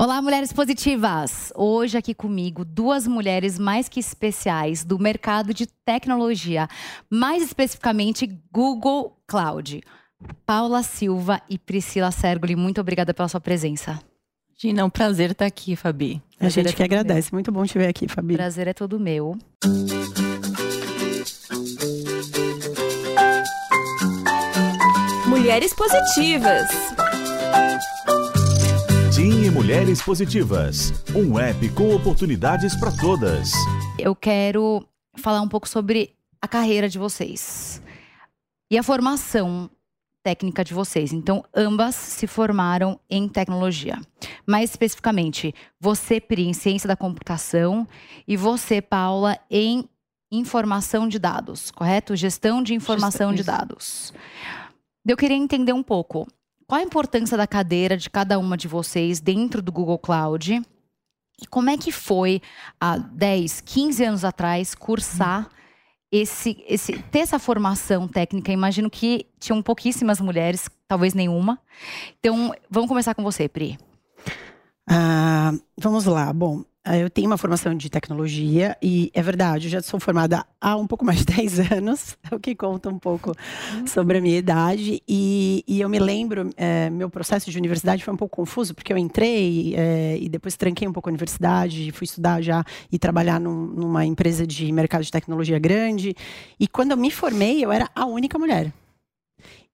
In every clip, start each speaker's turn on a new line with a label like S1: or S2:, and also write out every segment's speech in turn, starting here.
S1: Olá, mulheres positivas! Hoje aqui comigo duas mulheres mais que especiais do mercado de tecnologia, mais especificamente Google Cloud. Paula Silva e Priscila Sergoli, muito obrigada pela sua presença.
S2: Gina, é um prazer estar aqui, Fabi.
S3: A gente é que agradece. Meu. Muito bom te ver aqui, Fabi.
S1: Prazer é todo meu.
S4: Mulheres positivas.
S5: Mulheres Positivas, um app com oportunidades para todas.
S1: Eu quero falar um pouco sobre a carreira de vocês e a formação técnica de vocês. Então, ambas se formaram em tecnologia. Mais especificamente, você, Pri, em ciência da computação e você, Paula, em informação de dados, correto? Gestão de informação Gestão, de dados. Eu queria entender um pouco qual a importância da cadeira de cada uma de vocês dentro do Google Cloud? E como é que foi há 10, 15 anos atrás cursar esse, esse ter essa formação técnica? Imagino que tinham pouquíssimas mulheres, talvez nenhuma. Então, vamos começar com você, Pri.
S3: Ah, vamos lá. Bom, eu tenho uma formação de tecnologia e é verdade, eu já sou formada há um pouco mais de 10 anos, o que conta um pouco sobre a minha idade. E, e eu me lembro, é, meu processo de universidade foi um pouco confuso, porque eu entrei é, e depois tranquei um pouco a universidade, fui estudar já e trabalhar num, numa empresa de mercado de tecnologia grande. E quando eu me formei, eu era a única mulher.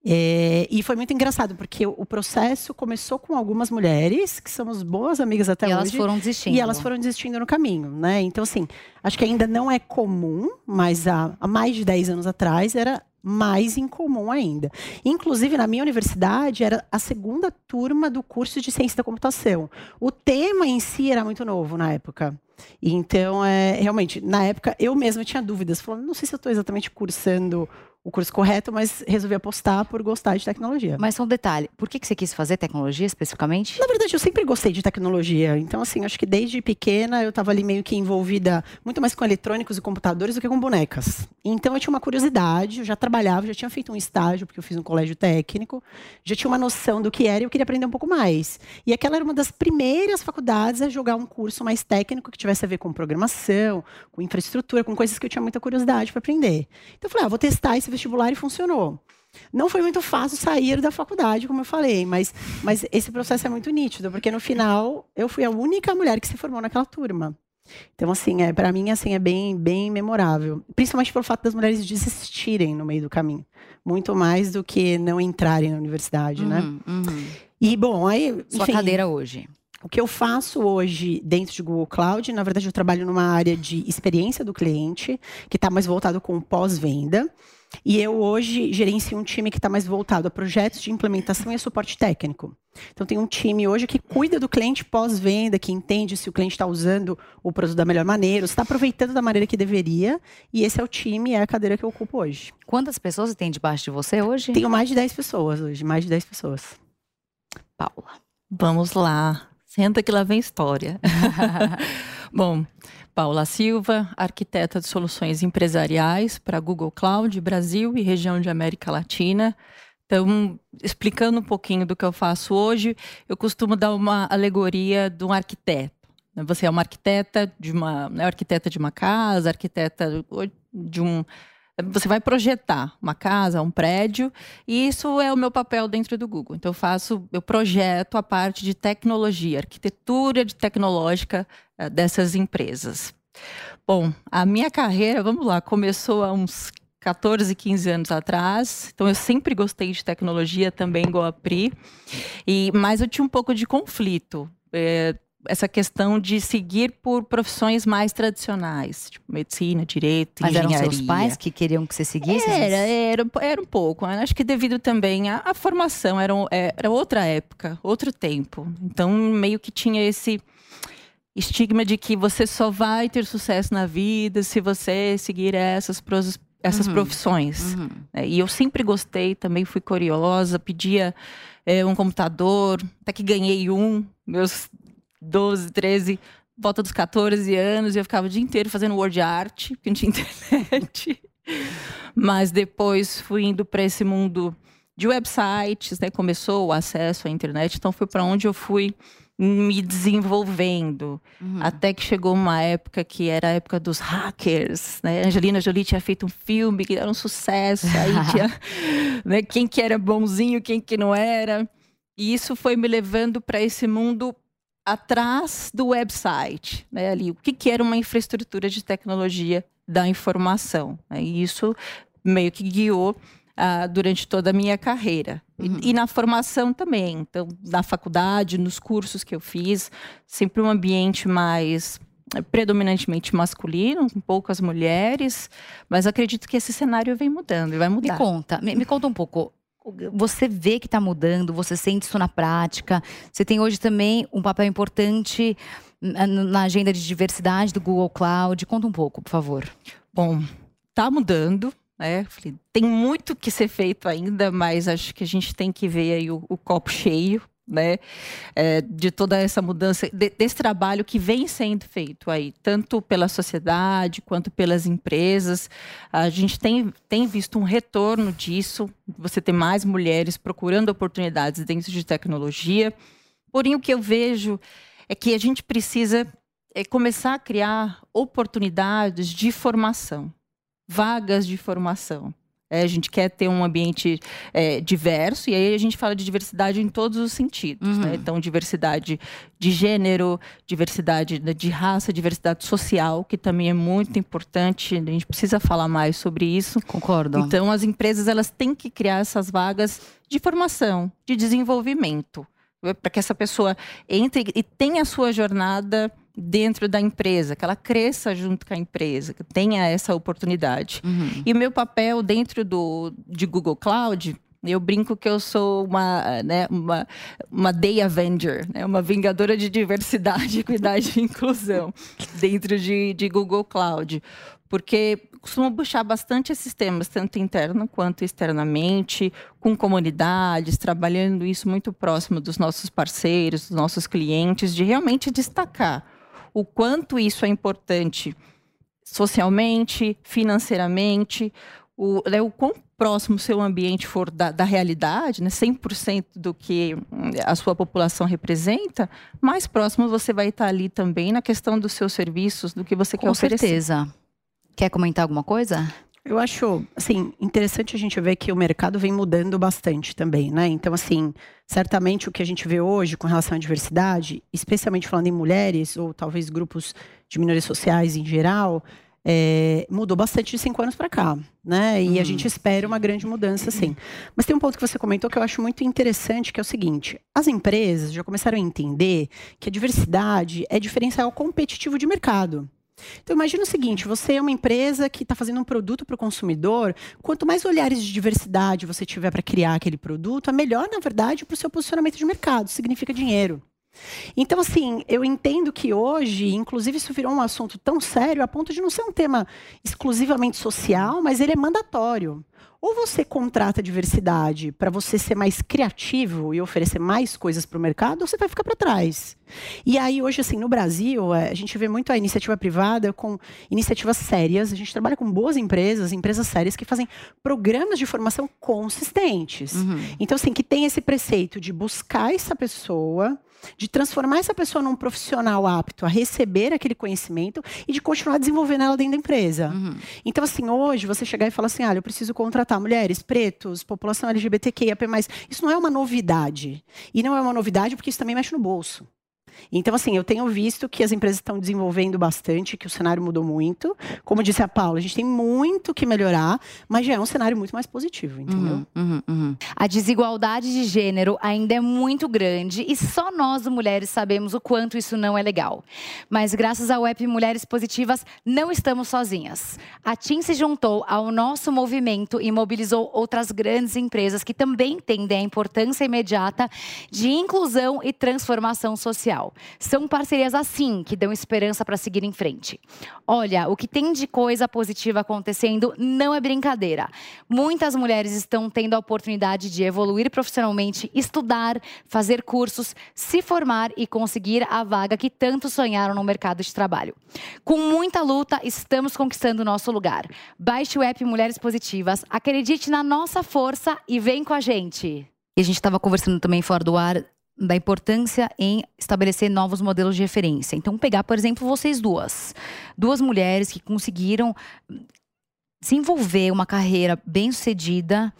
S3: É, e foi muito engraçado, porque o, processo começou com algumas mulheres, que somos boas amigas até
S1: e
S3: hoje.
S1: E elas foram desistindo.
S3: E elas foram desistindo no caminho, né? Então, assim, acho que ainda não é comum, mas há, há mais de 10 anos atrás era mais incomum ainda. Inclusive, na minha universidade, era a segunda turma do curso de ciência da computação. O tema em si era muito novo na época. Então, é, realmente, na época, eu mesma tinha dúvidas. Falando, não sei se eu estou exatamente cursando o curso correto, mas resolvi apostar por gostar de tecnologia.
S1: Mas só um detalhe, por que, que você quis fazer tecnologia especificamente?
S3: Na verdade, eu sempre gostei de tecnologia. Então, assim, acho que desde pequena eu estava ali meio que envolvida muito mais com eletrônicos e computadores do que com bonecas. Então, eu tinha uma curiosidade, eu já trabalhava, já tinha feito um estágio, porque eu fiz um colégio técnico, já tinha uma noção do que era e eu queria aprender um pouco mais. E aquela era uma das primeiras faculdades a jogar um curso mais técnico que tivesse a ver com programação, com infraestrutura, com coisas que eu tinha muita curiosidade para aprender. Então, eu falei, ah, vou testar esse vestibular e funcionou. Não foi muito fácil sair da faculdade, como eu falei, mas, mas esse processo é muito nítido, porque no final eu fui a única mulher que se formou naquela turma. Então, assim, é, para mim, assim, é bem, bem memorável. Principalmente pelo fato das mulheres desistirem no meio do caminho. Muito mais do que não entrarem na universidade, né? uhum, né? Uhum. E, bom, aí.
S1: Enfim, Sua cadeira hoje.
S3: O que eu faço hoje dentro de Google Cloud, na verdade, eu trabalho numa área de experiência do cliente, que está mais voltado com pós-venda. E eu hoje gerencio um time que está mais voltado a projetos de implementação e a suporte técnico. Então, tem um time hoje que cuida do cliente pós-venda, que entende se o cliente está usando o produto da melhor maneira, se está aproveitando da maneira que deveria. E esse é o time, é a cadeira que eu ocupo hoje.
S1: Quantas pessoas tem debaixo de você hoje?
S3: Tenho mais de 10 pessoas hoje, mais de 10 pessoas.
S1: Paula.
S2: Vamos lá. Senta que lá vem história. Bom, Paula Silva, arquiteta de soluções empresariais para Google Cloud, Brasil e região de América Latina. Então, explicando um pouquinho do que eu faço hoje, eu costumo dar uma alegoria de um arquiteto. Você é uma arquiteta de uma, né, arquiteta de uma casa, arquiteta de um você vai projetar uma casa, um prédio, e isso é o meu papel dentro do Google. Então eu faço, eu projeto a parte de tecnologia, arquitetura de tecnológica uh, dessas empresas. Bom, a minha carreira, vamos lá, começou há uns 14, 15 anos atrás. Então eu sempre gostei de tecnologia, também igual a Pri. E, mas eu tinha um pouco de conflito. É, essa questão de seguir por profissões mais tradicionais, tipo medicina, direito,
S1: Mas
S2: engenharia.
S1: eram seus pais que queriam que você seguisse?
S2: Era, era, era um pouco. Acho que devido também à, à formação, era, era outra época, outro tempo. Então, meio que tinha esse estigma de que você só vai ter sucesso na vida se você seguir essas, essas uhum. profissões. Uhum. É, e eu sempre gostei, também fui curiosa, pedia é, um computador, até que ganhei um. Meus 12, 13, volta dos 14 anos, e eu ficava o dia inteiro fazendo word art, porque não tinha internet. Mas depois fui indo para esse mundo de websites, né? Começou o acesso à internet, então foi para onde eu fui me desenvolvendo. Uhum. Até que chegou uma época que era a época dos hackers, né? Angelina Jolie tinha feito um filme que era um sucesso, aí tinha né, quem que era bonzinho, quem que não era. E isso foi me levando para esse mundo atrás do website, né? Ali, o que, que era uma infraestrutura de tecnologia da informação. Né? E isso meio que guiou uh, durante toda a minha carreira. Uhum. E, e, na formação também. Então, na faculdade, nos cursos que eu fiz, sempre um ambiente mais eh, predominantemente masculino, com poucas mulheres, mas acredito que esse cenário vem mudando e vai mudar.
S1: Me conta, me, me conta um pouco. Você vê que está mudando, você sente isso na prática. Você tem hoje também um papel importante na agenda de diversidade do Google Cloud. Conta um pouco, por favor.
S2: Bom, está mudando. Né? Tem muito que ser feito ainda, mas acho que a gente tem que ver aí o, o copo cheio, né? É, de toda essa mudança, de, desse trabalho que vem sendo feito aí, tanto pela sociedade quanto pelas empresas. A gente tem, tem visto um retorno disso, você tem mais mulheres procurando oportunidades dentro de tecnologia. Porém, o que eu vejo é que a gente precisa é, começar a criar oportunidades de formação vagas de formação. É, a gente quer ter um ambiente é, diverso, e aí a gente fala de diversidade em todos os sentidos. Né? Uhum. Né? Então, diversidade de gênero, diversidade de raça, diversidade social, que também é muito importante. A gente precisa falar mais sobre isso.
S1: Concordo.
S2: Então, as empresas elas têm que criar essas vagas de formação, de desenvolvimento, para que essa pessoa entre e tenha a sua jornada dentro da empresa, que ela cresça junto com a empresa, que tenha essa oportunidade. Uhum. E o meu papel dentro do de Google Cloud eu brinco que eu sou uma, né, uma, uma Day Avenger, né, uma vingadora de diversidade, equidade e inclusão dentro de, de Google Cloud. Porque costumo puxar bastante esses temas, tanto interno quanto externamente, com comunidades, trabalhando isso muito próximo dos nossos parceiros, dos nossos clientes, de realmente destacar o quanto isso é importante socialmente, financeiramente, o, né, o quão próximo seu ambiente for da, da realidade, né, 100% do que hum, a sua população representa, mais próximo você vai estar ali também na questão dos seus serviços, do que você
S1: Com
S2: quer oferecer.
S1: Com certeza. Quer comentar alguma coisa?
S3: Eu acho, assim, interessante a gente ver que o mercado vem mudando bastante também, né? Então, assim, certamente o que a gente vê hoje com relação à diversidade, especialmente falando em mulheres ou talvez grupos de minorias sociais em geral, é, mudou bastante de cinco anos para cá, né? E a uhum. gente espera uma grande mudança, sim. Mas tem um ponto que você comentou que eu acho muito interessante, que é o seguinte: as empresas já começaram a entender que a diversidade é diferencial competitivo de mercado. Então imagina o seguinte: você é uma empresa que está fazendo um produto para o consumidor. Quanto mais olhares de diversidade você tiver para criar aquele produto, é melhor, na verdade, para o seu posicionamento de mercado. Significa dinheiro. Então, assim, eu entendo que hoje, inclusive, isso virou um assunto tão sério a ponto de não ser um tema exclusivamente social, mas ele é mandatório. Ou você contrata diversidade para você ser mais criativo e oferecer mais coisas para o mercado, ou você vai ficar para trás. E aí, hoje, assim, no Brasil, é, a gente vê muito a iniciativa privada com iniciativas sérias. A gente trabalha com boas empresas, empresas sérias que fazem programas de formação consistentes. Uhum. Então, assim, que tem esse preceito de buscar essa pessoa de transformar essa pessoa num profissional apto a receber aquele conhecimento e de continuar desenvolvendo ela dentro da empresa. Uhum. Então, assim, hoje você chegar e falar assim: olha, eu preciso contratar mulheres, pretos, população LGBTQIA, isso não é uma novidade. E não é uma novidade porque isso também mexe no bolso. Então, assim, eu tenho visto que as empresas estão desenvolvendo bastante, que o cenário mudou muito. Como disse a Paula, a gente tem muito que melhorar, mas já é um cenário muito mais positivo, entendeu? Uhum,
S1: uhum, uhum. A desigualdade de gênero ainda é muito grande e só nós, mulheres, sabemos o quanto isso não é legal. Mas graças ao app Mulheres Positivas, não estamos sozinhas. A TIM se juntou ao nosso movimento e mobilizou outras grandes empresas que também entendem a importância imediata de inclusão e transformação social. São parcerias assim que dão esperança para seguir em frente. Olha, o que tem de coisa positiva acontecendo não é brincadeira. Muitas mulheres estão tendo a oportunidade de evoluir profissionalmente, estudar, fazer cursos, se formar e conseguir a vaga que tanto sonharam no mercado de trabalho. Com muita luta, estamos conquistando o nosso lugar. Baixe o app Mulheres Positivas, acredite na nossa força e vem com a gente. E a gente estava conversando também fora do ar da importância em estabelecer novos modelos de referência. Então, pegar, por exemplo, vocês duas. Duas mulheres que conseguiram se envolver uma carreira bem sucedida,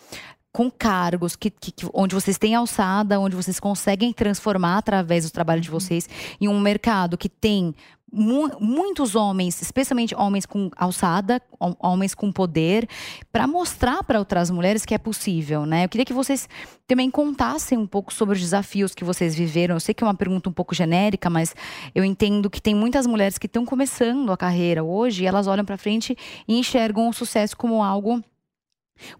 S1: com cargos que, que, onde vocês têm alçada, onde vocês conseguem transformar através do trabalho de uhum. vocês em um mercado que tem mu muitos homens, especialmente homens com alçada, homens com poder, para mostrar para outras mulheres que é possível, né? Eu queria que vocês também contassem um pouco sobre os desafios que vocês viveram. Eu sei que é uma pergunta um pouco genérica, mas eu entendo que tem muitas mulheres que estão começando a carreira hoje elas olham para frente e enxergam o sucesso como algo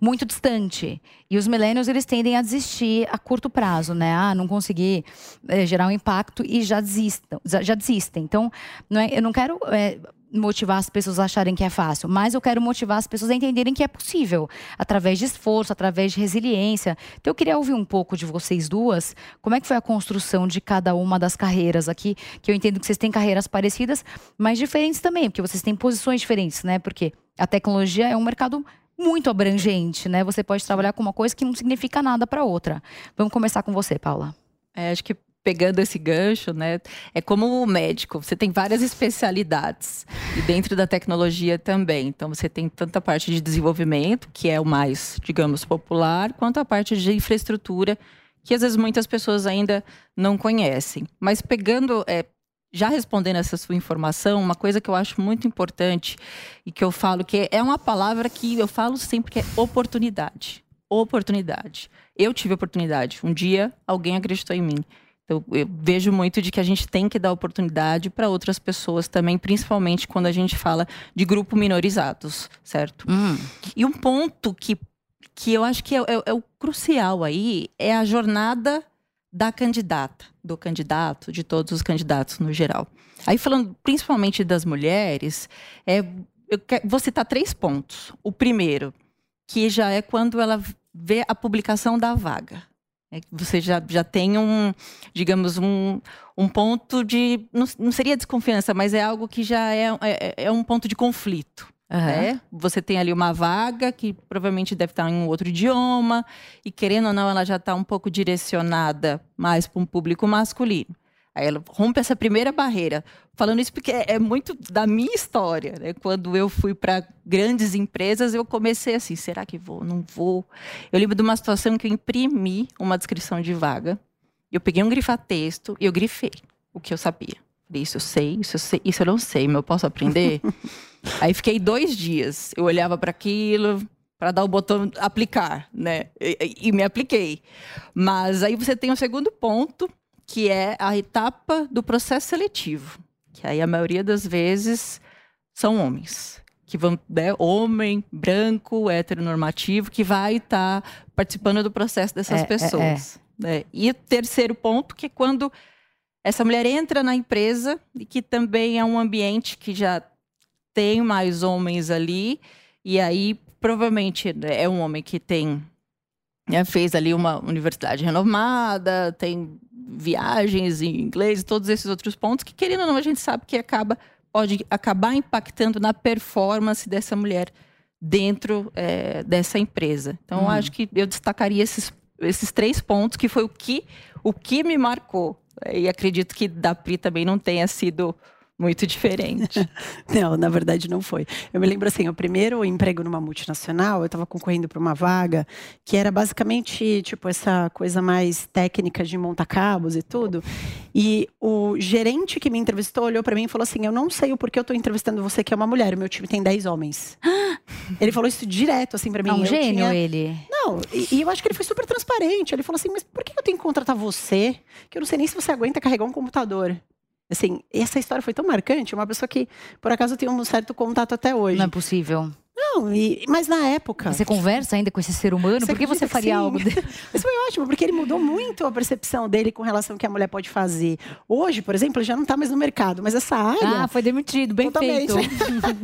S1: muito distante. E os millennials, eles tendem a desistir a curto prazo, né? Ah, não consegui é, gerar um impacto e já desistam, já desistem. Então, não é, eu não quero é, motivar as pessoas a acharem que é fácil, mas eu quero motivar as pessoas a entenderem que é possível, através de esforço, através de resiliência. Então, eu queria ouvir um pouco de vocês duas, como é que foi a construção de cada uma das carreiras aqui, que eu entendo que vocês têm carreiras parecidas, mas diferentes também, porque vocês têm posições diferentes, né? Porque a tecnologia é um mercado muito abrangente, né? Você pode trabalhar com uma coisa que não significa nada para outra. Vamos começar com você, Paula.
S2: É, acho que pegando esse gancho, né? É como o médico, você tem várias especialidades e dentro da tecnologia também. Então você tem tanta parte de desenvolvimento, que é o mais, digamos, popular, quanto a parte de infraestrutura, que às vezes muitas pessoas ainda não conhecem. Mas pegando é, já respondendo essa sua informação, uma coisa que eu acho muito importante e que eu falo que é uma palavra que eu falo sempre que é oportunidade. Oportunidade. Eu tive oportunidade. Um dia alguém acreditou em mim. Então, eu vejo muito de que a gente tem que dar oportunidade para outras pessoas também, principalmente quando a gente fala de grupo minorizados, certo? Hum. E um ponto que, que eu acho que é, é, é o crucial aí é a jornada da candidata, do candidato, de todos os candidatos no geral. Aí falando principalmente das mulheres, é, eu quero, vou citar três pontos. O primeiro, que já é quando ela vê a publicação da vaga. É, você já, já tem um, digamos, um, um ponto de. Não, não seria desconfiança, mas é algo que já é, é, é um ponto de conflito. Uhum. Né? Você tem ali uma vaga que provavelmente deve estar em um outro idioma, e querendo ou não, ela já está um pouco direcionada mais para um público masculino. Aí ela rompe essa primeira barreira. Falando isso porque é, é muito da minha história. Né? Quando eu fui para grandes empresas, eu comecei assim: será que vou? Não vou. Eu lembro de uma situação que eu imprimi uma descrição de vaga. Eu peguei um grifa-texto e eu grifei o que eu sabia. Isso eu sei, isso eu sei, isso eu não sei, mas eu posso aprender. Aí fiquei dois dias. Eu olhava para aquilo para dar o botão aplicar, né? E, e, me apliquei. Mas aí você tem o segundo ponto, que é a etapa do processo seletivo. Que aí a maioria das vezes são homens. Que vão, né, homem, branco, heteronormativo, que vai estar tá participando do processo dessas é, pessoas. É, é. Né? E o terceiro ponto, que é quando essa mulher entra na empresa e que também é um ambiente que já tem mais homens ali, e aí provavelmente né, é um homem que tem né, fez ali uma universidade renomada, tem viagens em inglês e todos esses outros pontos que querendo ou não a gente sabe que acaba pode acabar impactando na performance dessa mulher dentro é, dessa empresa. Então uhum. acho que eu destacaria esses, esses três pontos que foi o que o que me marcou e acredito que da Pri também não tenha sido muito diferente.
S3: não, na verdade não foi. Eu me lembro assim, o primeiro emprego numa multinacional, eu estava concorrendo para uma vaga que era basicamente tipo essa coisa mais técnica de montar cabos e tudo. E o gerente que me entrevistou olhou para mim e falou assim: "Eu não sei o porquê eu estou entrevistando você que é uma mulher, o meu time tem 10 homens". ele falou isso direto assim para mim. É
S1: um gênio tinha... ele.
S3: Não, e, e, eu acho que ele foi super transparente. Ele falou assim: "Mas por que eu tenho que contratar você? Que eu não sei nem se você aguenta carregar um computador". Assim, essa história foi tão marcante, uma pessoa que, por acaso, tenho um certo contato até hoje.
S1: Não é possível.
S3: Não, e, mas na época.
S1: Você conversa ainda com esse ser humano? Você Por que você faria algo dele?
S3: Isso foi ótimo, porque ele mudou muito a percepção dele com relação ao que a mulher pode fazer. Hoje, por exemplo, ele já não está mais no mercado, mas essa área.
S1: Ah, foi demitido, bem totalmente. feito.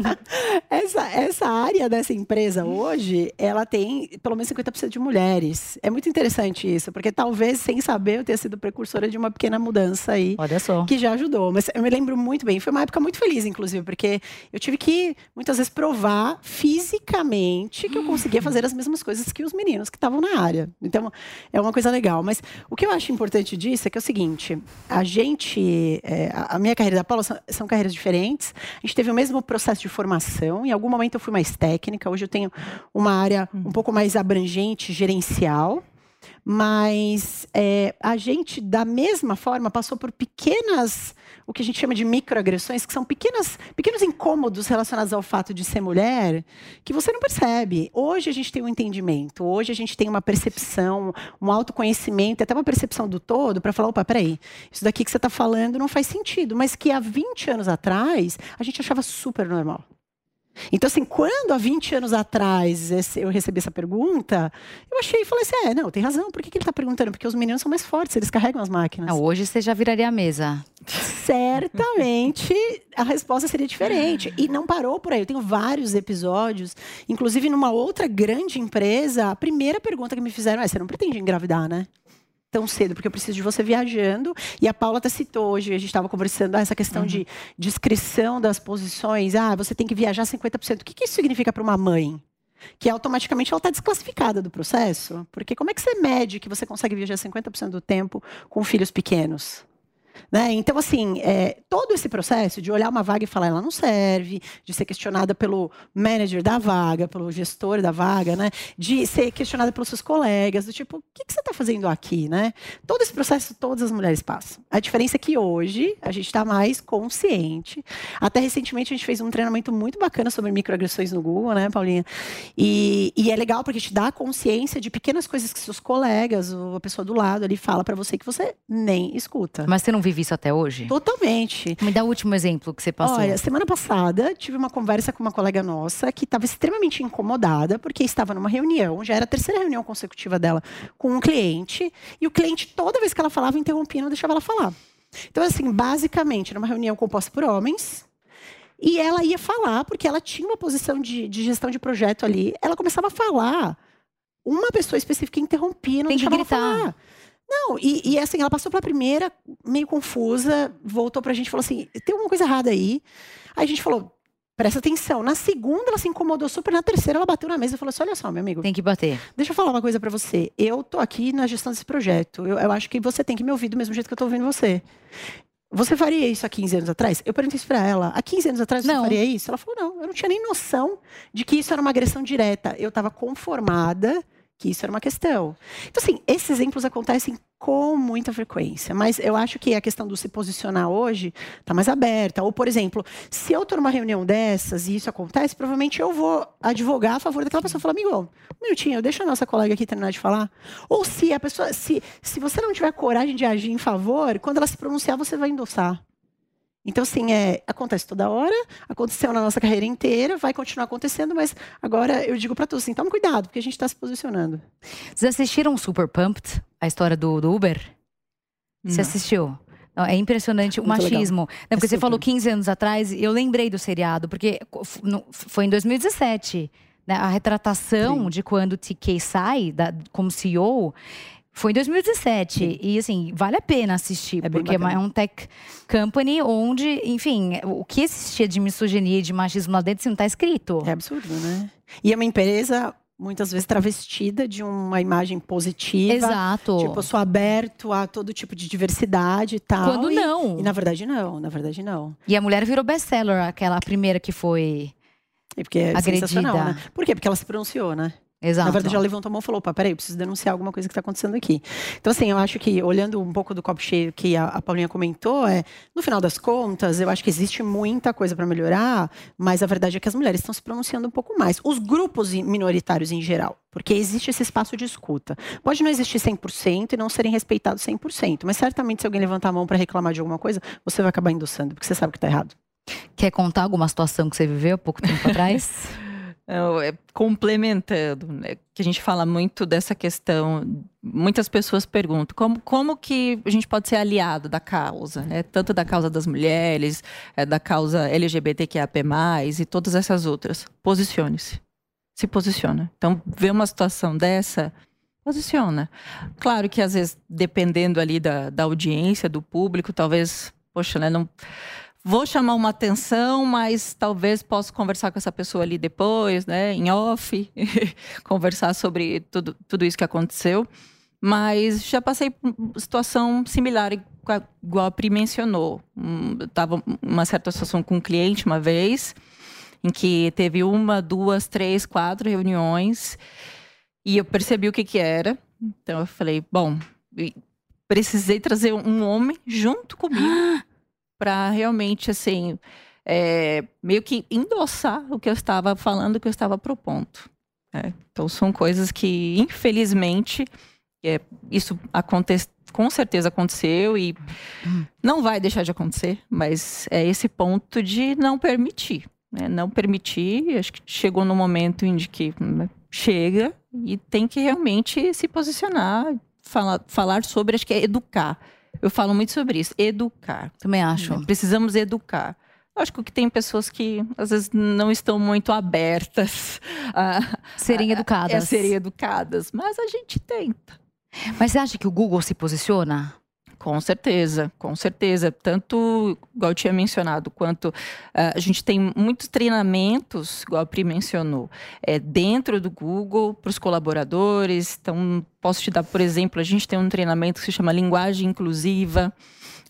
S3: essa, essa área dessa empresa hoje, ela tem pelo menos 50% de mulheres. É muito interessante isso, porque talvez, sem saber, eu tenha sido precursora de uma pequena mudança aí.
S1: Olha só.
S3: Que já ajudou. Mas eu me lembro muito bem. Foi uma época muito feliz, inclusive, porque eu tive que muitas vezes provar fisicamente que eu conseguia fazer as mesmas coisas que os meninos que estavam na área. Então, é uma coisa legal. Mas o que eu acho importante disso é que é o seguinte: a gente, é, a minha carreira da Paula são, são, carreiras diferentes. A gente teve o mesmo processo de formação. Em algum momento eu fui mais técnica. Hoje eu tenho uma área um pouco mais abrangente, gerencial mas é, a gente, da mesma forma, passou por pequenas, o que a gente chama de microagressões, que são pequenas, pequenos incômodos relacionados ao fato de ser mulher, que você não percebe. Hoje a gente tem um entendimento, hoje a gente tem uma percepção, um autoconhecimento, até uma percepção do todo, para falar: opa, peraí, isso daqui que você está falando não faz sentido, mas que há 20 anos atrás a gente achava super normal. Então, assim, quando há 20 anos atrás eu recebi essa pergunta, eu achei e falei assim: é, não, tem razão. Por que, que ele está perguntando? Porque os meninos são mais fortes, eles carregam as máquinas.
S1: Não, hoje você já viraria a mesa.
S3: Certamente a resposta seria diferente. E não parou por aí. Eu tenho vários episódios, inclusive numa outra grande empresa, a primeira pergunta que me fizeram é: você não pretende engravidar, né? Tão cedo, porque eu preciso de você viajando. E a Paula até citou hoje, a gente estava conversando, ah, essa questão uhum. de descrição das posições. Ah, você tem que viajar 50%. O que, que isso significa para uma mãe? Que automaticamente ela está desclassificada do processo? Porque como é que você mede que você consegue viajar 50% do tempo com filhos pequenos? Né? Então, assim, é, todo esse processo de olhar uma vaga e falar ela não serve, de ser questionada pelo manager da vaga, pelo gestor da vaga, né? de ser questionada pelos seus colegas, do tipo, o que, que você está fazendo aqui? Né? Todo esse processo todas as mulheres passam. A diferença é que hoje a gente está mais consciente. Até recentemente a gente fez um treinamento muito bacana sobre microagressões no Google, né, Paulinha? E, e é legal porque te dá consciência de pequenas coisas que seus colegas, a pessoa do lado ali fala para você que você nem escuta.
S1: Mas você não vive isso até hoje?
S3: Totalmente.
S1: Me dá o último exemplo que você passou.
S3: Olha, semana passada tive uma conversa com uma colega nossa que estava extremamente incomodada porque estava numa reunião, já era a terceira reunião consecutiva dela com um cliente, e o cliente, toda vez que ela falava, interrompia, não deixava ela falar. Então, assim, basicamente, era uma reunião composta por homens, e ela ia falar, porque ela tinha uma posição de, de gestão de projeto ali, ela começava a falar. Uma pessoa específica interrompia, não Tem deixava que gritar. ela falar. Não, e, e, assim, ela passou pela primeira, meio confusa, voltou pra gente e falou assim: tem alguma coisa errada aí. Aí a gente falou: presta atenção. Na segunda, ela se incomodou super. Na terceira, ela bateu na mesa e falou assim: olha só, meu amigo.
S1: Tem que bater.
S3: Deixa eu falar uma coisa para você. Eu tô aqui na gestão desse projeto. Eu, eu acho que você tem que me ouvir do mesmo jeito que eu tô ouvindo você. Você faria isso há 15 anos atrás? Eu perguntei isso pra ela. Há 15 anos atrás você não. faria isso? Ela falou: não, eu não tinha nem noção de que isso era uma agressão direta. Eu estava conformada que isso era uma questão. Então, assim, esses exemplos acontecem com muita frequência, mas eu acho que a questão do se posicionar hoje está mais aberta. Ou, por exemplo, se eu estou numa reunião dessas e isso acontece, provavelmente eu vou advogar a favor daquela pessoa. Falar, amigo, um minutinho, deixa a nossa colega aqui terminar de falar. Ou se a pessoa, se, se você não tiver coragem de agir em favor, quando ela se pronunciar, você vai endossar. Então, assim, é, acontece toda hora, aconteceu na nossa carreira inteira, vai continuar acontecendo, mas agora eu digo para todos assim, toma cuidado, porque a gente está se posicionando.
S1: Vocês assistiram Super Pumped, a história do, do Uber? Você assistiu? É impressionante o Muito machismo. Não, porque é você super. falou 15 anos atrás, eu lembrei do seriado, porque foi em 2017. Né? A retratação Sim. de quando o TK sai da, como CEO foi em 2017. Sim. E assim, vale a pena assistir, é porque é um tech company onde, enfim, o que existia de misoginia e de machismo lá dentro assim, não está escrito.
S3: É absurdo, né? E é uma empresa muitas vezes travestida de uma imagem positiva.
S1: Exato.
S3: Tipo, eu sou aberto a todo tipo de diversidade e tal.
S1: Quando
S3: e,
S1: não.
S3: E na verdade não, na verdade não.
S1: E a mulher virou best-seller, aquela primeira que foi
S3: e porque é agredida. Né? Por quê? Porque ela se pronunciou, né?
S1: Exato.
S3: Na verdade, ela levantou a mão e falou: opa, peraí, eu preciso denunciar alguma coisa que está acontecendo aqui. Então, assim, eu acho que, olhando um pouco do copo cheio que a, a Paulinha comentou, é, no final das contas, eu acho que existe muita coisa para melhorar, mas a verdade é que as mulheres estão se pronunciando um pouco mais. Os grupos minoritários em geral, porque existe esse espaço de escuta. Pode não existir 100% e não serem respeitados 100%, mas certamente se alguém levantar a mão para reclamar de alguma coisa, você vai acabar endossando, porque você sabe que está errado.
S1: Quer contar alguma situação que você viveu há pouco tempo atrás?
S2: É, complementando, né, que a gente fala muito dessa questão, muitas pessoas perguntam como, como que a gente pode ser aliado da causa, né? tanto da causa das mulheres, é, da causa LGBTQAP+, e todas essas outras. Posicione-se. Se posiciona. Então, ver uma situação dessa, posiciona. Claro que às vezes, dependendo ali da, da audiência, do público, talvez, poxa, né, não vou chamar uma atenção, mas talvez possa conversar com essa pessoa ali depois, né, em off, conversar sobre tudo, tudo isso que aconteceu. Mas já passei por situação similar, igual a Pri mencionou. Estava hum, uma certa situação com um cliente uma vez, em que teve uma, duas, três, quatro reuniões, e eu percebi o que, que era. Então eu falei, bom, precisei trazer um homem junto comigo para realmente, assim, é, meio que endossar o que eu estava falando, o que eu estava propondo. É, então, são coisas que, infelizmente, é, isso acontece, com certeza aconteceu e não vai deixar de acontecer, mas é esse ponto de não permitir. Né? Não permitir, acho que chegou no momento em que né, chega e tem que realmente se posicionar, falar, falar sobre, acho que é educar. Eu falo muito sobre isso, educar.
S1: Também acho.
S2: Precisamos educar. Acho que tem pessoas que às vezes não estão muito abertas a
S1: serem educadas.
S2: A, a serem educadas, mas a gente tenta.
S1: Mas você acha que o Google se posiciona?
S2: Com certeza, com certeza. Tanto, igual eu tinha mencionado, quanto uh, a gente tem muitos treinamentos, igual a Pri mencionou, é, dentro do Google para os colaboradores. Então, posso te dar, por exemplo, a gente tem um treinamento que se chama Linguagem Inclusiva,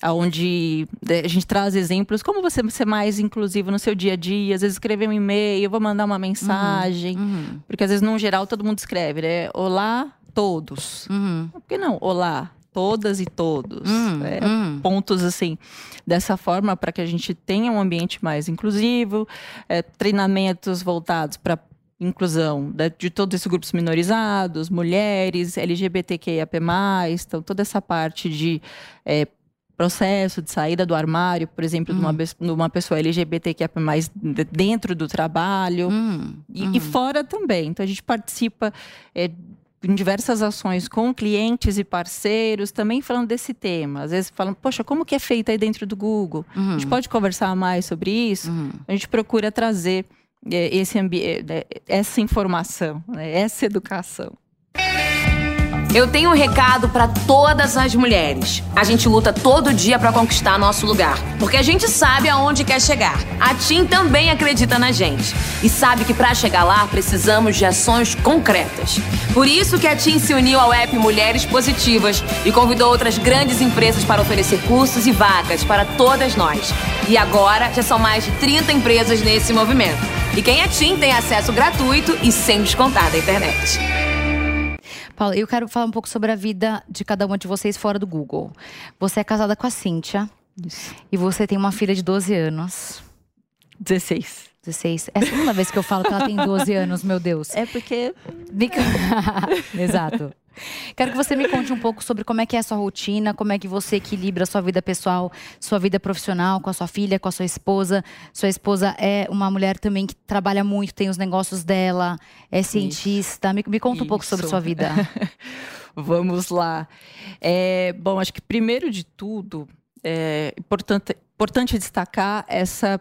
S2: onde né, a gente traz exemplos como você ser mais inclusivo no seu dia a dia, às vezes escrever um e-mail, vou mandar uma mensagem, uhum, uhum. porque às vezes no geral todo mundo escreve, né? Olá, todos. Uhum. Por que não? Olá, todas e todos. Uhum. É, uhum. Pontos assim, dessa forma, para que a gente tenha um ambiente mais inclusivo, é, treinamentos voltados para inclusão de, de todos esses grupos minorizados, mulheres, LGBTQIAP+, então toda essa parte de é, processo de saída do armário, por exemplo, de, uma, de uma pessoa LGBTQIA+, dentro do trabalho e, e, fora também. Então a gente participa é, em diversas ações com clientes e parceiros, também falando desse tema. Às vezes falam, poxa, como que é feito aí dentro do Google? Uhum. A gente pode conversar mais sobre isso? Uhum. A gente procura trazer é, esse ambiente, é, essa informação, né? essa educação.
S4: Eu tenho um recado para todas as mulheres. A gente luta todo dia para conquistar nosso lugar, porque a gente sabe aonde quer chegar. A Tim também acredita na gente e sabe que para chegar lá precisamos de ações concretas. Por isso que a Tim se uniu ao app Mulheres Positivas e convidou outras grandes empresas para oferecer cursos e vagas para todas nós. E agora já são mais de 30 empresas nesse movimento. E quem é Tim tem acesso gratuito e sem descontar da internet.
S1: Paula, eu quero falar um pouco sobre a vida de cada uma de vocês fora do Google. Você é casada com a Cíntia. Isso. E você tem uma filha de 12 anos.
S2: 16.
S1: 16. É a segunda vez que eu falo que ela tem 12 anos, meu Deus.
S2: É porque.
S1: Exato. Quero que você me conte um pouco sobre como é que é a sua rotina, como é que você equilibra a sua vida pessoal, sua vida profissional, com a sua filha, com a sua esposa. Sua esposa é uma mulher também que trabalha muito, tem os negócios dela, é cientista. Me, me conta Isso. um pouco sobre sua vida.
S2: Vamos lá. É, bom, acho que primeiro de tudo, é importante, importante destacar essa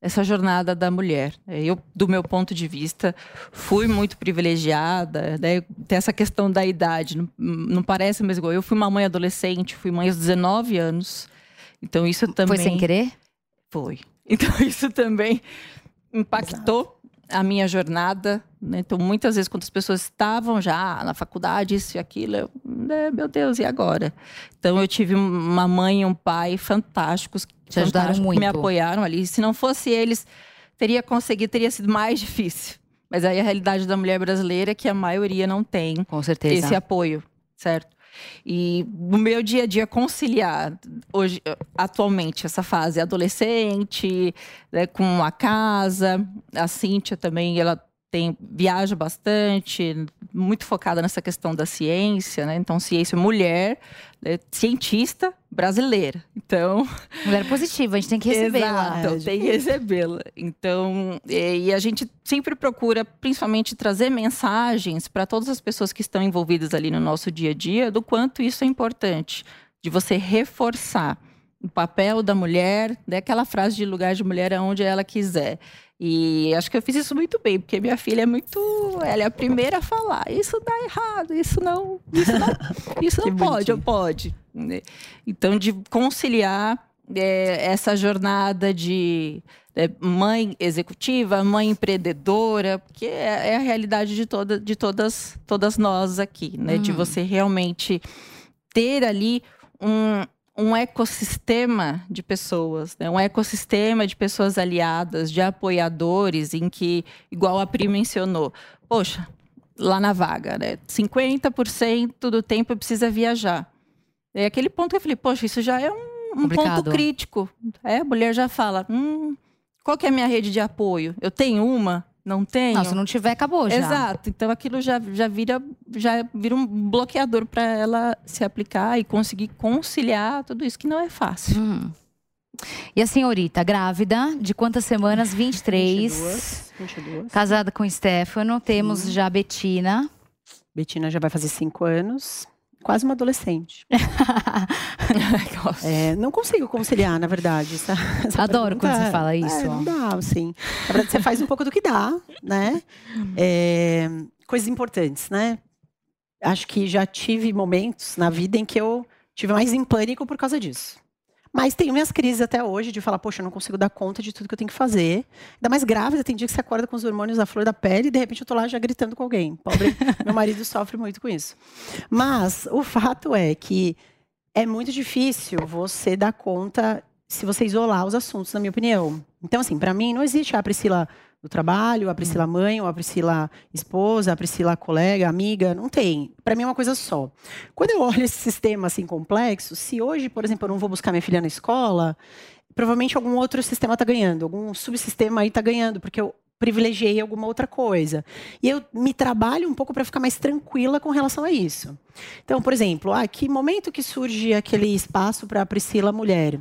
S2: essa jornada da mulher. Eu, do meu ponto de vista, fui muito privilegiada. Né? Tem essa questão da idade, não, não parece, mas igual eu fui uma mãe adolescente, fui mãe aos 19 anos. Então isso também.
S1: Foi sem querer?
S2: Foi. Então isso também impactou Exato. a minha jornada. Né? Então muitas vezes, quando as pessoas estavam já na faculdade, isso e aquilo, eu, né, meu Deus, e agora? Então eu tive uma mãe e um pai fantásticos
S1: te ajudaram muito.
S2: Me apoiaram ali. Se não fosse eles, teria conseguido, teria sido mais difícil. Mas aí a realidade da mulher brasileira é que a maioria não tem
S1: Com certeza.
S2: esse apoio, certo? E no meu dia a dia conciliar hoje, atualmente, essa fase adolescente, né, com a casa, a Cíntia também, ela tem viaja bastante, muito focada nessa questão da ciência, né? Então, ciência mulher, né? cientista brasileira. Então,
S1: mulher positiva, a gente tem que recebê-la.
S2: Exato, tem que recebê-la. Então, e, e, a gente sempre procura, principalmente, trazer mensagens para todas as pessoas que estão envolvidas ali no nosso dia a dia do quanto isso é importante, de você reforçar o papel da mulher, daquela frase de lugar de mulher aonde ela quiser. E acho que eu fiz isso muito bem, porque minha filha é muito. Ela é a primeira a falar. Isso dá errado, isso não. Isso não, isso não pode, ou pode. Né? Então, de conciliar é, essa jornada de é, mãe executiva, mãe empreendedora, porque é, é, a realidade de, toda, de todas, todas nós aqui, né? Hum. De você realmente ter ali um, um ecossistema de pessoas, né? um ecossistema de pessoas aliadas, de apoiadores, em que, igual a Pri mencionou, poxa, lá na vaga, né? 50% do tempo precisa viajar. É aquele ponto que eu falei, poxa, isso já é um, um ponto crítico. É, a mulher já fala, hum, qual que é a minha rede de apoio? Eu tenho uma? Não tenho?
S1: Não, se não tiver, acabou já.
S2: Exato. Então aquilo já, já, vira, já vira um bloqueador para ela se aplicar e conseguir conciliar tudo isso que não é fácil. Hum.
S1: E a senhorita, grávida, de quantas semanas? 23. 22. 22. Casada com Stefano. Temos Sim. já a Betina.
S3: Betina já vai fazer cinco anos quase uma adolescente. é, não consigo conciliar, na verdade. Essa,
S1: essa Adoro pergunta, quando você fala isso. É,
S3: não dá, assim. Na verdade, você faz um pouco do que dá, né? É, coisas importantes, né? Acho que já tive momentos na vida em que eu tive mais em pânico por causa disso. Mas tenho minhas crises até hoje de falar, poxa, eu não consigo dar conta de tudo que eu tenho que fazer. Ainda mais grávida, tem dia que você acorda com os hormônios à flor da pele e de repente eu tô lá já gritando com alguém. Pobre, meu marido sofre muito com isso. Mas o fato é que é muito difícil você dar conta se você isolar os assuntos, na minha opinião. Então, assim, para mim não existe a ah, Priscila do trabalho, a Priscila hum. mãe, ou a Priscila esposa, a Priscila colega, amiga, não tem. Para mim é uma coisa só. Quando eu olho esse sistema assim complexo, se hoje, por exemplo, eu não vou buscar minha filha na escola, provavelmente algum outro sistema está ganhando, algum subsistema aí está ganhando, porque eu privilegiei alguma outra coisa. E eu me trabalho um pouco para ficar mais tranquila com relação a isso. Então, por exemplo, ah, que momento que surge aquele espaço para a Priscila mulher?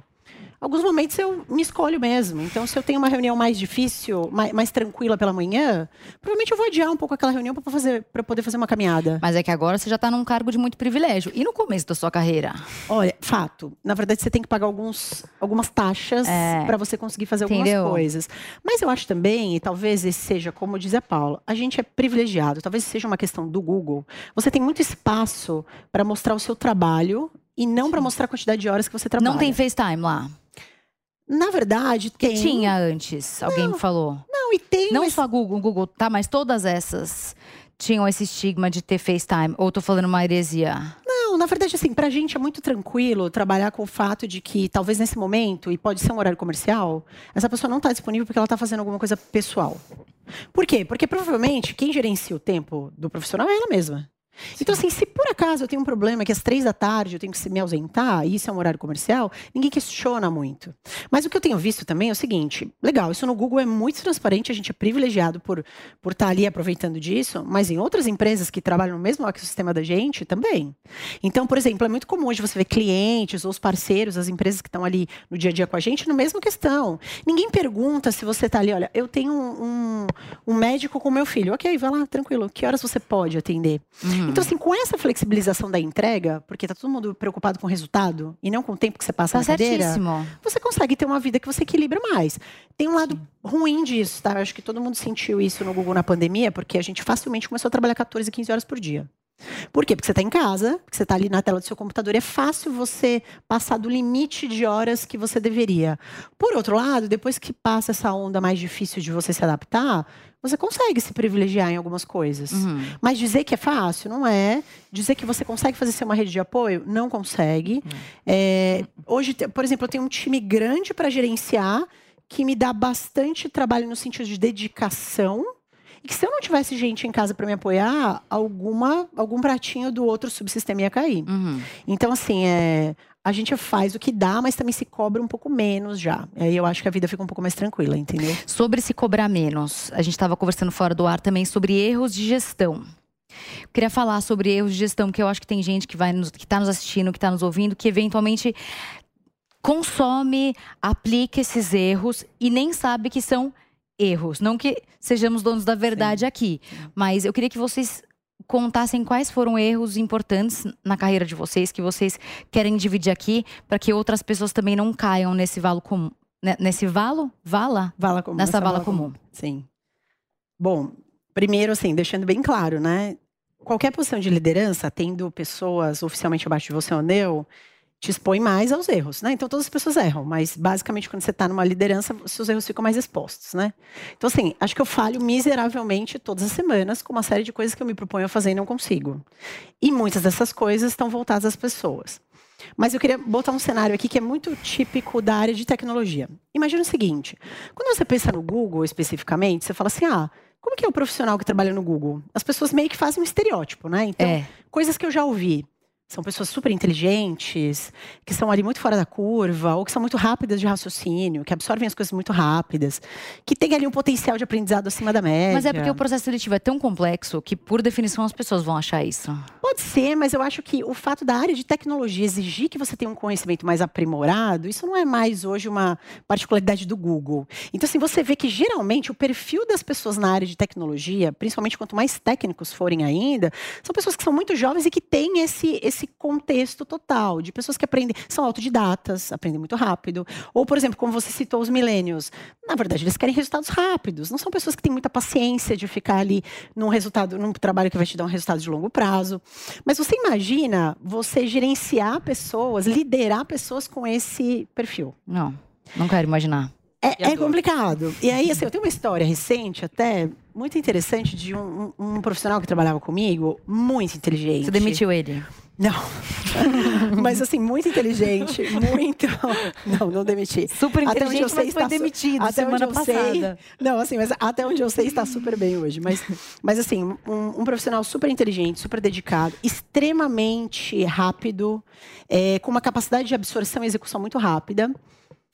S3: Alguns momentos eu me escolho mesmo. Então, se eu tenho uma reunião mais difícil, mais, mais tranquila pela manhã, provavelmente eu vou adiar um pouco aquela reunião para fazer para poder fazer uma caminhada.
S1: Mas é que agora você já está num cargo de muito privilégio. E no começo da sua carreira?
S3: Olha, fato. Na verdade, você tem que pagar alguns, algumas taxas é. para você conseguir fazer algumas Entendeu? coisas. Mas eu acho também, e talvez esse seja, como diz a Paula, a gente é privilegiado. Talvez seja uma questão do Google. Você tem muito espaço para mostrar o seu trabalho e não para mostrar a quantidade de horas que você trabalha.
S1: Não tem FaceTime lá?
S3: Na verdade,
S1: tem. Que tinha antes, alguém não, me falou.
S3: Não, e tem.
S1: Não mas... só Google, Google, tá, mas todas essas tinham esse estigma de ter FaceTime. Ou tô falando uma heresia?
S3: Não, na verdade, assim, pra gente é muito tranquilo trabalhar com o fato de que talvez nesse momento, e pode ser um horário comercial, essa pessoa não está disponível porque ela está fazendo alguma coisa pessoal. Por quê? Porque provavelmente quem gerencia o tempo do profissional é ela mesma. Então, assim, se por acaso eu tenho um problema que às três da tarde eu tenho que me ausentar, e isso é um horário comercial, ninguém questiona muito. Mas o que eu tenho visto também é o seguinte: legal, isso no Google é muito transparente, a gente é privilegiado por, por estar ali aproveitando disso, mas em outras empresas que trabalham no mesmo ecossistema da gente também. Então, por exemplo, é muito comum hoje você ver clientes ou os parceiros, as empresas que estão ali no dia a dia com a gente, no mesmo questão. Ninguém pergunta se você está ali, olha, eu tenho um, um, um médico com meu filho. Ok, vai lá, tranquilo. Que horas você pode atender? Uhum. Então, assim, com essa flexibilização da entrega, porque tá todo mundo preocupado com o resultado e não com o tempo que você passa tá na cadeira, certíssimo. você consegue ter uma vida que você equilibra mais. Tem um lado Sim. ruim disso, tá? Eu acho que todo mundo sentiu isso no Google na pandemia, porque a gente facilmente começou a trabalhar 14, 15 horas por dia. Por quê? Porque você está em casa, porque você está ali na tela do seu computador, é fácil você passar do limite de horas que você deveria. Por outro lado, depois que passa essa onda mais difícil de você se adaptar, você consegue se privilegiar em algumas coisas. Uhum. Mas dizer que é fácil, não é. Dizer que você consegue fazer ser uma rede de apoio, não consegue. Uhum. É, hoje, por exemplo, eu tenho um time grande para gerenciar que me dá bastante trabalho no sentido de dedicação que se eu não tivesse gente em casa para me apoiar, alguma, algum pratinho do outro subsistema ia cair. Uhum. Então, assim, é, a gente faz o que dá, mas também se cobra um pouco menos já. Aí eu acho que a vida fica um pouco mais tranquila, entendeu?
S1: Sobre se cobrar menos, a gente estava conversando fora do ar também sobre erros de gestão. Eu queria falar sobre erros de gestão, porque eu acho que tem gente que vai nos, que está nos assistindo, que está nos ouvindo, que eventualmente consome, aplica esses erros e nem sabe que são erros. Não que sejamos donos da verdade Sim. aqui, mas eu queria que vocês contassem quais foram erros importantes na carreira de vocês que vocês querem dividir aqui para que outras pessoas também não caiam nesse valo comum. Né, nesse valo? Vala?
S3: Vala comum.
S1: Nessa, vala, vala comum. comum.
S3: Sim. Bom, primeiro, assim, deixando bem claro, né? Qualquer posição de liderança, tendo pessoas oficialmente abaixo de você ou não, te expõe mais aos erros, né? Então todas as pessoas erram, mas basicamente quando você está numa liderança, seus erros ficam mais expostos, né? Então assim, acho que eu falho miseravelmente todas as semanas com uma série de coisas que eu me proponho a fazer e não consigo. E muitas dessas coisas estão voltadas às pessoas. Mas eu queria botar um cenário aqui que é muito típico da área de tecnologia. Imagina o seguinte: quando você pensa no Google especificamente, você fala assim, ah, como que é o profissional que trabalha no Google? As pessoas meio que fazem um estereótipo, né? Então,
S1: É.
S3: coisas que eu já ouvi. São pessoas super inteligentes, que estão ali muito fora da curva, ou que são muito rápidas de raciocínio, que absorvem as coisas muito rápidas, que têm ali um potencial de aprendizado acima da média.
S1: Mas é porque o processo seletivo é tão complexo que, por definição, as pessoas vão achar isso.
S3: Pode ser, mas eu acho que o fato da área de tecnologia exigir que você tenha um conhecimento mais aprimorado, isso não é mais hoje uma particularidade do Google. Então, assim, você vê que geralmente o perfil das pessoas na área de tecnologia, principalmente quanto mais técnicos forem ainda, são pessoas que são muito jovens e que têm esse, esse contexto total, de pessoas que aprendem, são autodidatas, aprendem muito rápido. Ou, por exemplo, como você citou os milênios, na verdade, eles querem resultados rápidos, não são pessoas que têm muita paciência de ficar ali num resultado, num trabalho que vai te dar um resultado de longo prazo. Mas você imagina você gerenciar pessoas, liderar pessoas com esse perfil.
S1: Não, não quero imaginar.
S3: É, é complicado. E aí, assim, eu tenho uma história recente, até muito interessante, de um, um- um profissional que trabalhava comigo, muito inteligente.
S1: Você demitiu ele.
S3: Não. mas assim, muito inteligente, muito. Não, não demiti.
S1: Super
S3: Até onde eu
S1: inteligente,
S3: sei,
S1: mas foi
S3: está
S1: demitido
S3: até
S1: semana
S3: onde eu sei-
S1: passada.
S3: Não, assim, mas até onde eu sei está super bem hoje. Mas, mas assim, um, um profissional super inteligente, super dedicado, extremamente rápido, é, com uma capacidade de absorção e execução muito rápida.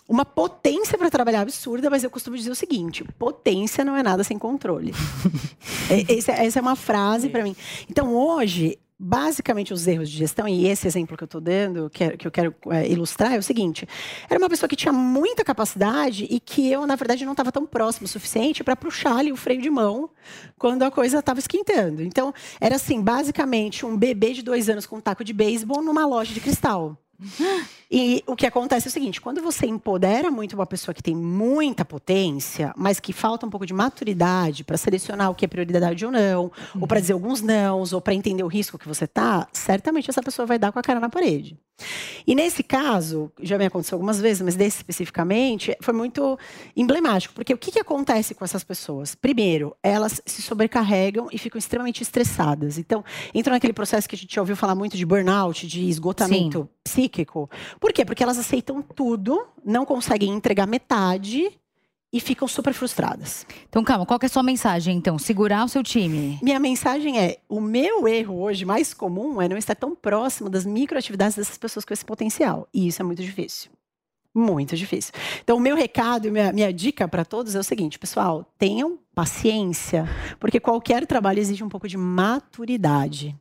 S3: Uma potência para trabalhar absurda, mas eu costumo dizer o seguinte: potência não é nada sem controle. É, esse- essa é uma frase para mim. Então, hoje, basicamente, os erros de gestão, e esse exemplo que eu estou dando, que, é- que eu quero é, ilustrar, é o seguinte: era uma pessoa que tinha muita capacidade e que eu, na verdade, não estava tão próximo o suficiente para puxar ali o freio de mão quando a coisa estava esquentando. Então, era assim, basicamente, um bebê de dois anos com um taco de beisebol numa loja de cristal. E o que acontece é o seguinte: quando você empodera muito uma pessoa que tem muita potência, mas que falta um pouco de maturidade para selecionar o que é prioridade ou não, ou para dizer alguns nãos, ou para entender o risco que você tá, certamente essa pessoa vai dar com a cara na parede. E nesse caso, já me aconteceu algumas vezes, mas desse especificamente, foi muito emblemático, porque o que, que acontece com essas pessoas? Primeiro, elas se sobrecarregam e ficam extremamente estressadas. Então, entram naquele processo que a gente já ouviu falar muito de burnout, de esgotamento psíquico. Por quê? Porque elas aceitam tudo, não conseguem entregar metade e ficam super frustradas.
S1: Então, calma, qual que é a sua mensagem, então? Segurar o seu time.
S3: Minha mensagem é: o meu erro hoje mais comum é não estar tão próximo das microatividades dessas pessoas com esse potencial. E isso é muito difícil. Muito difícil. Então, o meu recado e minha, minha dica para todos é o seguinte, pessoal: tenham paciência, porque qualquer trabalho exige um pouco de maturidade.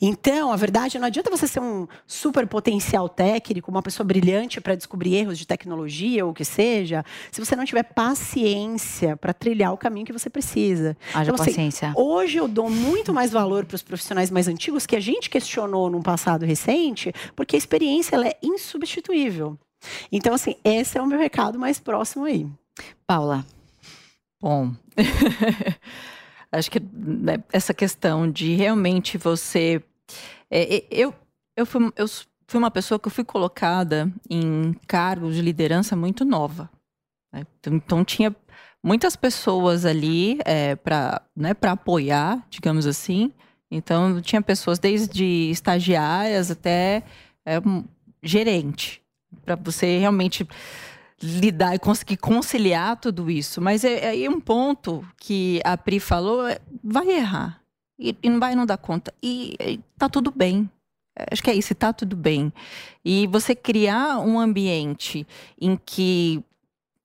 S3: Então, a verdade, não adianta você ser um super potencial técnico, uma pessoa brilhante para descobrir erros de tecnologia ou o que seja, se você não tiver paciência para trilhar o caminho que você precisa.
S1: Haja
S3: Então, assim,
S1: paciência.
S3: Hoje eu dou muito mais valor para os profissionais mais antigos que a gente questionou num passado recente, porque a experiência ela é insubstituível. Então, assim, esse é o meu recado mais próximo aí.
S1: Paula.
S2: Bom, acho que né, essa questão de realmente você. é, eu, eu, fui, eu fui uma pessoa que eu fui colocada em cargos de liderança muito nova. né? Então, então tinha muitas pessoas ali é, para né, apoiar, digamos assim. Então tinha pessoas desde estagiárias até é, gerente, para você realmente lidar e conseguir conciliar tudo isso. Mas é aí um ponto que a Pri falou, é, vai errar. E, e não vai não dar conta. E, e tá tudo bem. É, Acho que é isso, tá tudo bem. E você criar um ambiente em que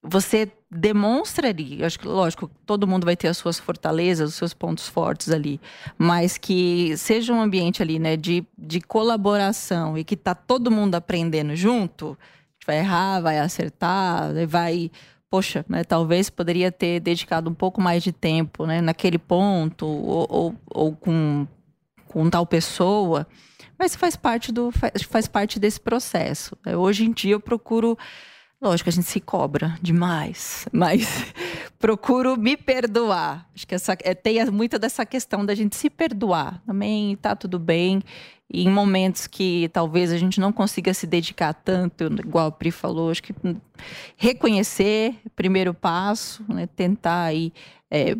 S2: você demonstra ali, acho que lógico, todo mundo vai ter as suas fortalezas, os seus pontos fortes ali, mas que seja um ambiente ali, né, de, de colaboração e que tá todo mundo aprendendo junto, vai errar, vai acertar, né, vai. Poxa, né, talvez poderia ter dedicado um pouco mais de tempo né, naquele ponto, ou, ou, ou com, com tal pessoa, mas faz parte, do, faz, faz parte desse processo. né. Hoje em dia eu procuro Lógico, a gente se cobra demais, mas procuro me perdoar. Acho que essa, é, tem muita dessa questão da gente se perdoar. Também tá tudo bem. E em momentos que talvez a gente não consiga se dedicar tanto, igual a Pri falou, acho que reconhecer, primeiro passo, né, tentar aí é,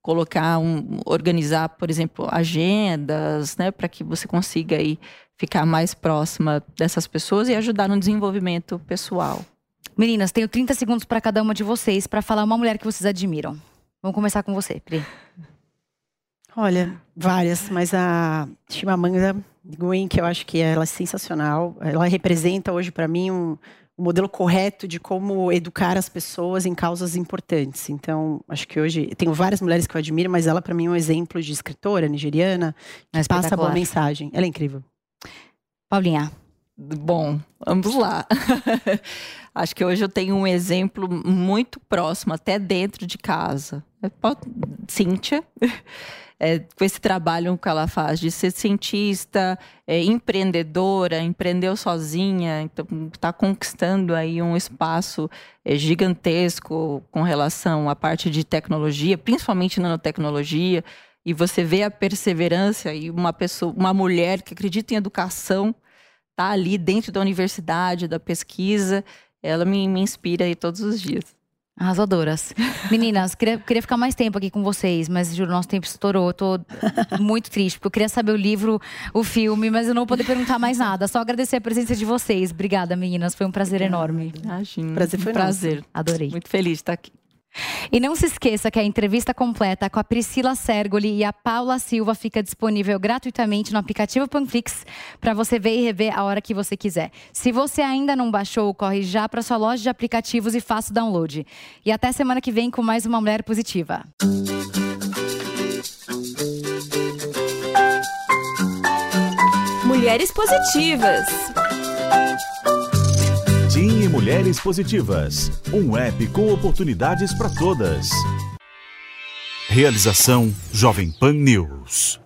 S2: colocar um, organizar, por exemplo, agendas, né, para que você consiga aí ficar mais próxima dessas pessoas e ajudar no desenvolvimento pessoal.
S1: Meninas, tenho 30 segundos para cada uma de vocês para falar uma mulher que vocês admiram. Vamos começar com você, Pri.
S3: Olha, várias, mas a Chimamanda Ngozi, que eu acho que ela é sensacional. Ela representa hoje para mim um, um modelo correto de como educar as pessoas em causas importantes. Então, acho que hoje tenho várias mulheres que eu admiro, mas ela para mim é um exemplo de escritora nigeriana que é passa boa mensagem. Ela é incrível.
S1: Paulinha.
S2: Bom, vamos lá. Acho que hoje eu tenho um exemplo muito próximo, até dentro de casa. Cíntia, é, com esse trabalho que ela faz de ser cientista, é, empreendedora, empreendeu sozinha, então está conquistando aí um espaço é, gigantesco com relação à parte de tecnologia, principalmente nanotecnologia. E você vê a perseverança e uma pessoa, uma mulher que acredita em educação está ali dentro da universidade, da pesquisa, ela me, me inspira aí todos os dias.
S1: Arrasadoras. Meninas, queria, queria ficar mais tempo aqui com vocês, mas juro, nosso tempo estourou. Eu tô muito triste, porque eu queria saber o livro, o filme, mas eu não vou poder perguntar mais nada. Só agradecer a presença de vocês. Obrigada, meninas. Foi um prazer enorme.
S2: Imagina. Prazer foi um prazer. Nosso.
S1: Adorei.
S2: Muito feliz de estar aqui.
S1: E não se esqueça que a entrevista completa com a Priscila Sergoli e a Paula Silva fica disponível gratuitamente no aplicativo Panflix para você ver e rever a hora que você quiser. Se você ainda não baixou, corre já para sua loja de aplicativos e faça o download. E até semana que vem com mais uma Mulher Positiva.
S4: Mulheres Positivas.
S5: Mulheres Positivas. Um app com oportunidades para todas. Realização Jovem Pan News.